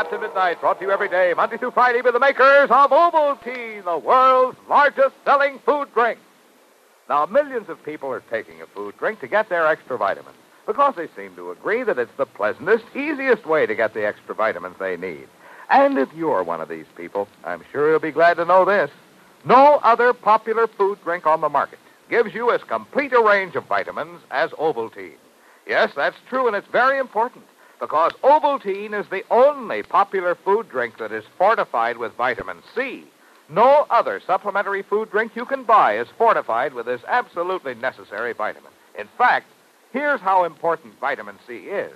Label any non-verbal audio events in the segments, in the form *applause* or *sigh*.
Captain Midnight, brought to you every day, Monday through Friday, by the makers of Ovaltine, the world's largest selling food drink. Now, millions of people are taking a food drink to get their extra vitamins because they seem to agree that it's the pleasantest, easiest way to get the extra vitamins they need. And if you're one of these people, I'm sure you'll be glad to know this. No other popular food drink on the market gives you as complete a range of vitamins as Ovaltine. Yes, that's true, and it's very important because Ovaltine is the only popular food drink that is fortified with vitamin C. No other supplementary food drink you can buy is fortified with this absolutely necessary vitamin. In fact, here's how important vitamin C is.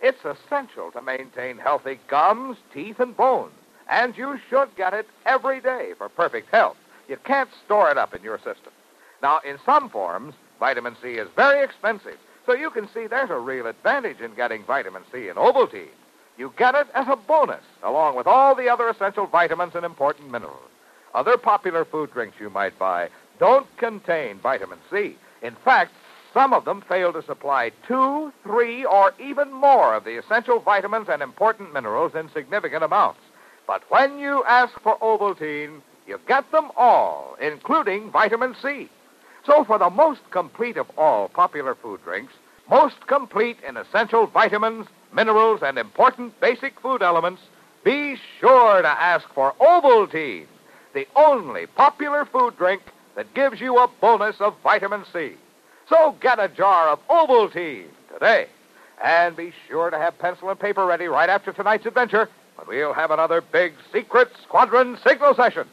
It's essential to maintain healthy gums, teeth, and bones. And you should get it every day for perfect health. You can't store it up in your system. Now, in some forms, vitamin C is very expensive. So you can see there's a real advantage in getting vitamin C in Ovaltine. You get it as a bonus, along with all the other essential vitamins and important minerals. Other popular food drinks you might buy don't contain vitamin C. In fact, some of them fail to supply two, three, or even more of the essential vitamins and important minerals in significant amounts. But when you ask for Ovaltine, you get them all, including vitamin C. So, for the most complete of all popular food drinks, most complete in essential vitamins, minerals, and important basic food elements, be sure to ask for Ovaltine, the only popular food drink that gives you a bonus of vitamin C. So get a jar of Ovaltine today. And be sure to have pencil and paper ready right after tonight's adventure when we'll have another big secret squadron signal session.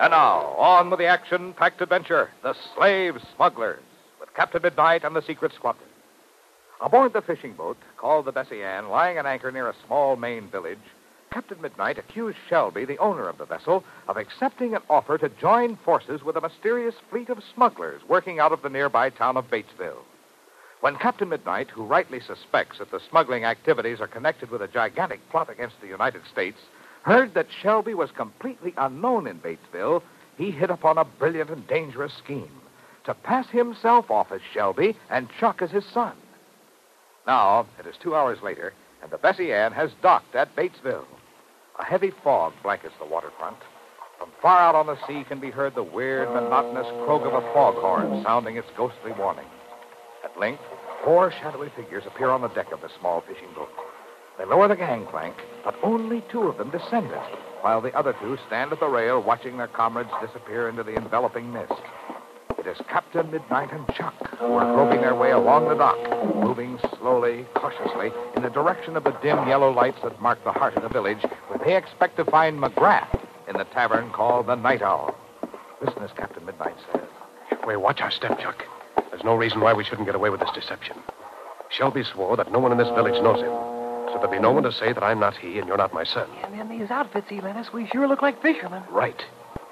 And now, on with the action packed adventure The Slave Smugglers, with Captain Midnight and the Secret Squadron. Aboard the fishing boat, called the Bessie Ann, lying at anchor near a small Maine village, Captain Midnight accused Shelby, the owner of the vessel, of accepting an offer to join forces with a mysterious fleet of smugglers working out of the nearby town of Batesville. When Captain Midnight, who rightly suspects that the smuggling activities are connected with a gigantic plot against the United States, heard that Shelby was completely unknown in Batesville, he hit upon a brilliant and dangerous scheme to pass himself off as Shelby and Chuck as his son. Now, it is two hours later, and the Bessie Ann has docked at Batesville. A heavy fog blankets the waterfront. From far out on the sea can be heard the weird, monotonous croak of a foghorn sounding its ghostly warning. At length, four shadowy figures appear on the deck of the small fishing boat. They lower the gangplank, but only two of them descend it, while the other two stand at the rail watching their comrades disappear into the enveloping mist. It is Captain Midnight and Chuck who are groping their way along the dock, moving slowly, cautiously, in the direction of the dim yellow lights that mark the heart of the village, where they expect to find McGrath in the tavern called the Night Owl. Listen as Captain Midnight says. Wait, watch our step, Chuck. There's no reason why we shouldn't get away with this deception. Shelby swore that no one in this village knows him. So there'll be no one to say that I'm not he and you're not my son. And in these outfits he lent we sure look like fishermen. Right.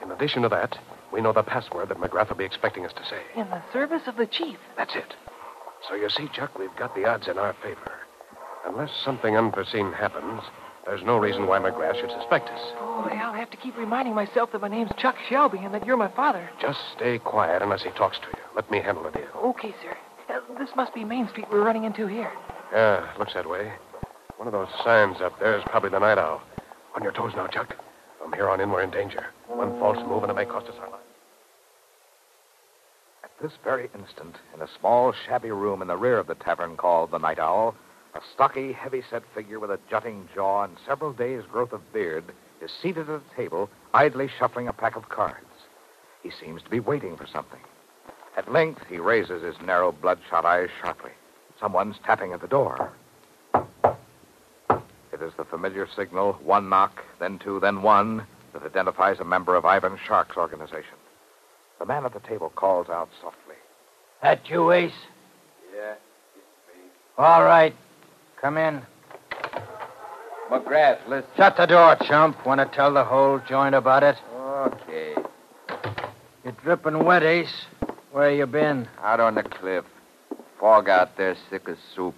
In addition to that, we know the password that McGrath will be expecting us to say. In the service of the chief. That's it. So you see, Chuck, we've got the odds in our favor. Unless something unforeseen happens, there's no reason why McGrath should suspect us. Boy, I'll have to keep reminding myself that my name's Chuck Shelby and that you're my father. Just stay quiet unless he talks to you. Let me handle the deal. Okay, sir. Uh, this must be Main Street we're running into here. Yeah, looks that way. One of those signs up there is probably the night owl. On your toes now, Chuck. From here on in, we're in danger. One false move and it may cost us our lives. At this very instant, in a small, shabby room in the rear of the tavern called the Night Owl, a stocky, heavy-set figure with a jutting jaw and several days' growth of beard is seated at a table, idly shuffling a pack of cards. He seems to be waiting for something. At length, he raises his narrow, bloodshot eyes sharply. Someone's tapping at the door. It is the familiar signal, one knock, then two, then one, that identifies a member of Ivan Shark's organization. The man at the table calls out softly. That you, Ace? Yeah. All right. Come in. McGrath, listen. Shut the door, chump. Want to tell the whole joint about it? Okay. You're dripping wet, Ace. Where you been? Out on the cliff. Fog out there, sick as soup.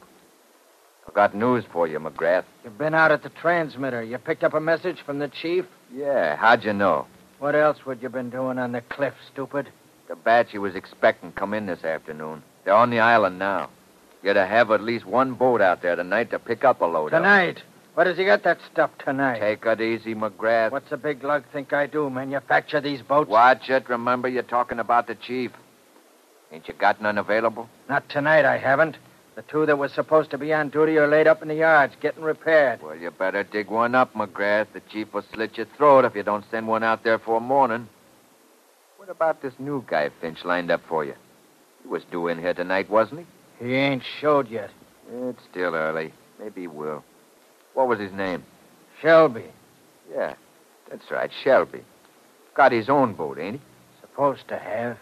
I got news for you, McGrath. You've been out at the transmitter. You picked up a message from the chief? Yeah, how'd you know? What else would you been doing on the cliff, stupid? The batch you was expecting come in this afternoon. They're on the island now. You're to have at least one boat out there tonight to pick up a load. Tonight. Where does he get that stuff tonight? Take it easy, McGrath. What's a big lug think I do? Manufacture these boats? Watch it. Remember, you're talking about the chief. Ain't you got none available? Not tonight, I haven't. The two that were supposed to be on duty are laid up in the yards, getting repaired. Well, you better dig one up, McGrath. The chief will slit your throat if you don't send one out there for morning. What about this new guy Finch lined up for you? He was due in here tonight, wasn't he? He ain't showed yet. It's still early. Maybe he will. What was his name? Shelby. Yeah, that's right, Shelby. Got his own boat, ain't he? Supposed to have.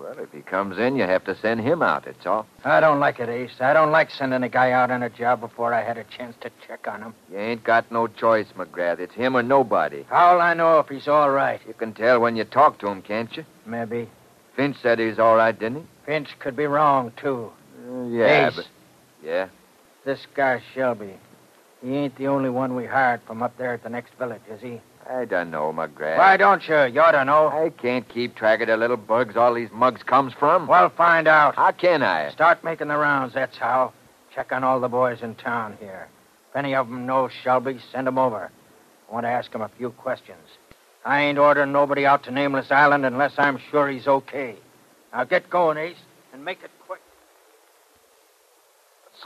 Well, if he comes in, you have to send him out, that's all. I don't like it, Ace. I don't like sending a guy out on a job before I had a chance to check on him. You ain't got no choice, McGrath. It's him or nobody. How'll I know if he's all right? You can tell when you talk to him, can't you? Maybe. Finch said he's all right, didn't he? Finch could be wrong, too. Uh, yeah, Ace, but... Yeah? this guy Shelby, he ain't the only one we hired from up there at the next village, is he? I don't know, McGrath. Why don't you? You ought to know. I can't keep track of the little bugs all these mugs comes from. Well, find out. How can I? Start making the rounds, that's how. Check on all the boys in town here. If any of 'em know Shelby, send 'em over. I want to ask 'em a few questions. I ain't ordering nobody out to Nameless Island unless I'm sure he's okay. Now get going, Ace, and make it.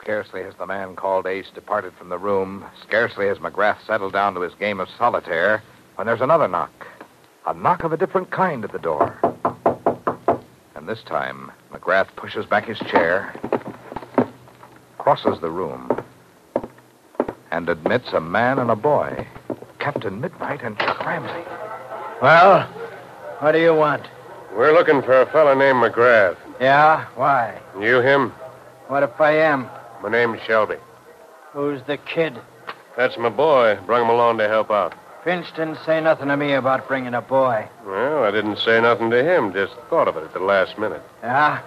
Scarcely has the man called Ace departed from the room, scarcely has McGrath settled down to his game of solitaire, when there's another knock. A knock of a different kind at the door. And this time, McGrath pushes back his chair, crosses the room, and admits a man and a boy, Captain Midnight and Chuck Ramsey. Well, what do you want? We're looking for a fellow named McGrath. Yeah? Why? You him? What if I am? My name's Shelby. Who's the kid? That's my boy. Brought him along to help out. Finch didn't say nothing to me about bringing a boy. Well, I didn't say nothing to him. Just thought of it at the last minute. Yeah?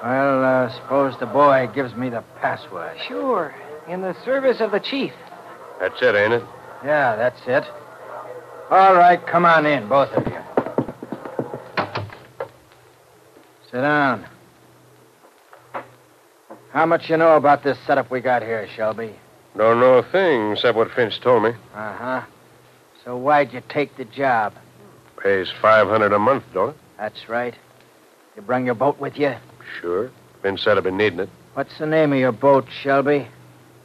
Well, uh, suppose the boy gives me the password. Sure. In the service of the chief. That's it, ain't it? Yeah, that's it. All right, come on in, both of you. Sit down. How much you know about this setup we got here, Shelby? Don't know a thing except what Finch told me. Uh huh. So why'd you take the job? Pays 500 a month, don't it? That's right. You bring your boat with you? Sure. Finch said I've been needing it. What's the name of your boat, Shelby?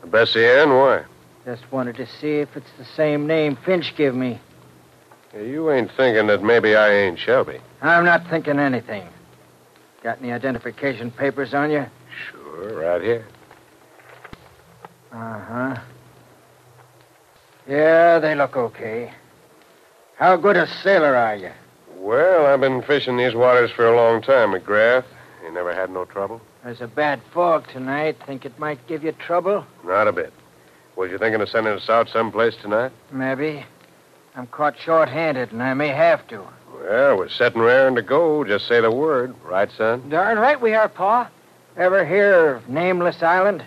Bessie Ann, why? Just wanted to see if it's the same name Finch give me. You ain't thinking that maybe I ain't Shelby. I'm not thinking anything. Got any identification papers on you? Right here. Uh huh. Yeah, they look okay. How good a sailor are you? Well, I've been fishing these waters for a long time, McGrath. You never had no trouble? There's a bad fog tonight. Think it might give you trouble? Not a bit. Was you thinking of sending us out someplace tonight? Maybe. I'm caught short-handed, and I may have to. Well, we're setting raring to go. Just say the word. Right, son? Darn right we are, Pa. Ever hear of Nameless Island?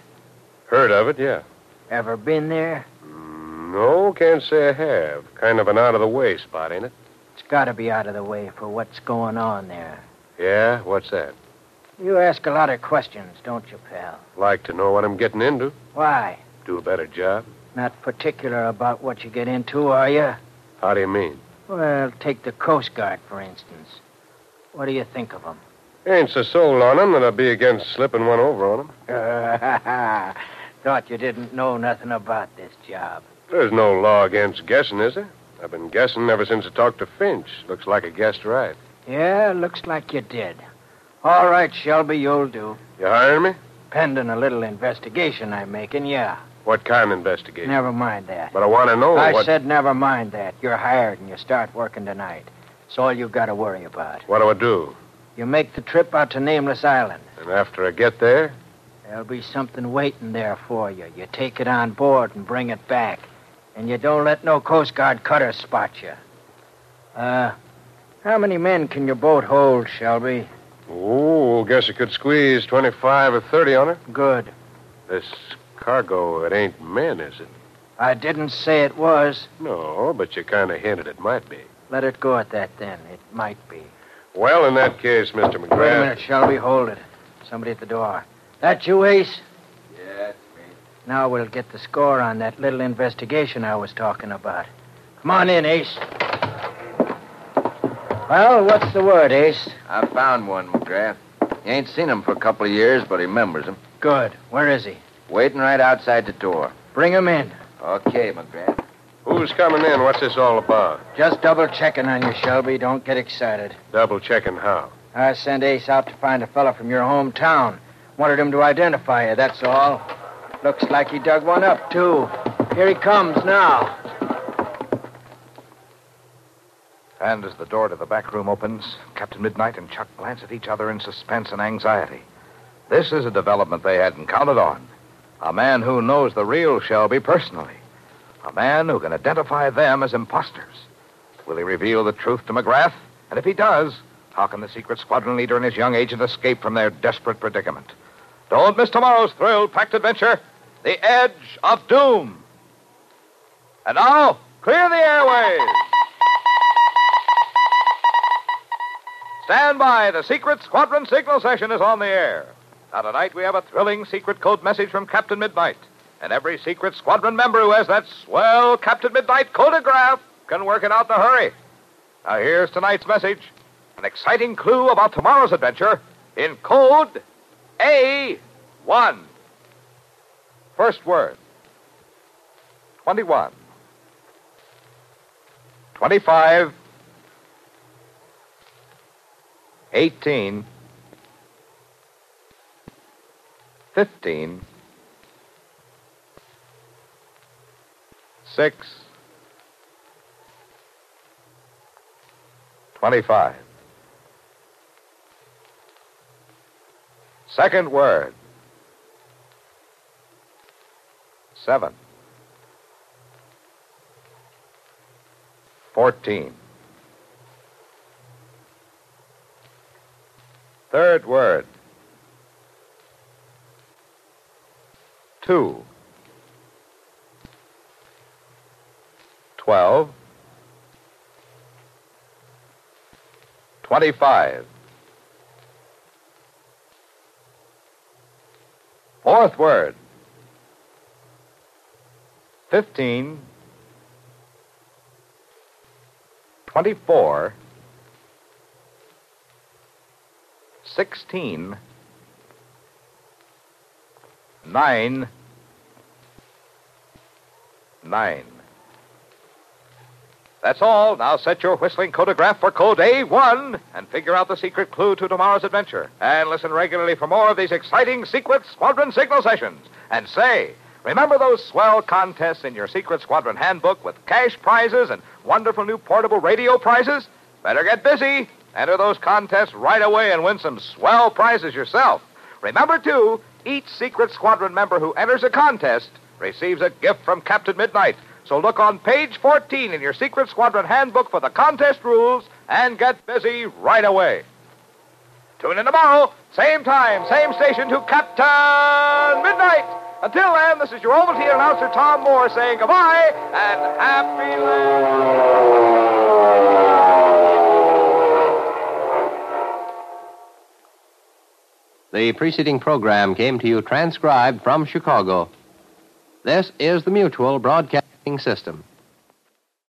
Heard of it, yeah. Ever been there? No, can't say I have. Kind of an out-of-the-way spot, ain't it? It's got to be out of the way for what's going on there. Yeah? What's that? You ask a lot of questions, don't you, pal? Like to know what I'm getting into. Why? Do a better job. Not particular about what you get into, are you? How do you mean? Well, take the Coast Guard, for instance. What do you think of them? Ain't so sold on 'em that I'd be against slipping one over on 'em. *laughs* Thought you didn't know nothing about this job. There's no law against guessing, is there? I've been guessing ever since I talked to Finch. Looks like I guessed right. Yeah, looks like you did. All right, Shelby, you'll do. You hiring me? Pending a little investigation I'm making, yeah. What kind of investigation? Never mind that. But I want to know I what... said never mind that. You're hired and you start working tonight. It's all you've got to worry about. What do I do? You make the trip out to Nameless Island. And after I get there? There'll be something waiting there for you. You take it on board and bring it back. And you don't let no Coast Guard cutter spot you. Uh, how many men can your boat hold, Shelby? Oh, guess I could squeeze 25 or 30 on her. Good. This cargo, it ain't men, is it? I didn't say it was. No, but you kind of hinted it might be. Let it go at that then. It might be. Well, in that case, Mr. McGrath. Wait a McGrath... minute, Shelby. Hold it. Somebody at the door. That you, Ace? Yeah, it's me. Now we'll get the score on that little investigation I was talking about. Come on in, Ace. Well, what's the word, Ace? I found one, McGrath. He ain't seen him for a couple of years, but he remembers him. Good. Where is he? Waiting right outside the door. Bring him in. Okay, McGrath. Who's coming in? What's this all about? Just double checking on you, Shelby. Don't get excited. Double checking how? I sent Ace out to find a fella from your hometown. Wanted him to identify you, that's all. Looks like he dug one up, too. Here he comes now. And as the door to the back room opens, Captain Midnight and Chuck glance at each other in suspense and anxiety. This is a development they hadn't counted on. A man who knows the real Shelby personally. A man who can identify them as imposters. Will he reveal the truth to McGrath? And if he does, how can the secret squadron leader and his young agent escape from their desperate predicament? Don't miss tomorrow's thrill-packed adventure, The Edge of Doom. And now, clear the airways. Stand by. The secret squadron signal session is on the air. Now, tonight we have a thrilling secret code message from Captain Midnight. And every secret squadron member who has that swell Captain Midnight Code-O-Graph can work it out in a hurry. Now, here's tonight's message an exciting clue about tomorrow's adventure in code A1. First word 21. 25. 18. 15. 6. 25. Second word. 7. 14. Third word. Two. Twelve. Twenty-five. Fourth word. Fifteen. Twenty-four. Sixteen. Nine. Nine. That's all. Now set your whistling Code-O-Graph for code A1 and figure out the secret clue to tomorrow's adventure. And listen regularly for more of these exciting secret squadron signal sessions. And say, remember those swell contests in your secret squadron handbook with cash prizes and wonderful new portable radio prizes? Better get busy. Enter those contests right away and win some swell prizes yourself. Remember, too, each secret squadron member who enters a contest receives a gift from Captain Midnight. So look on page 14 in your Secret Squadron handbook for the contest rules and get busy right away. Tune in tomorrow, same time, same station to Captain Midnight. Until then, this is your Ovaltine announcer Tom Moore saying goodbye and happy The preceding program came to you transcribed from Chicago. This is the Mutual Broadcasting System.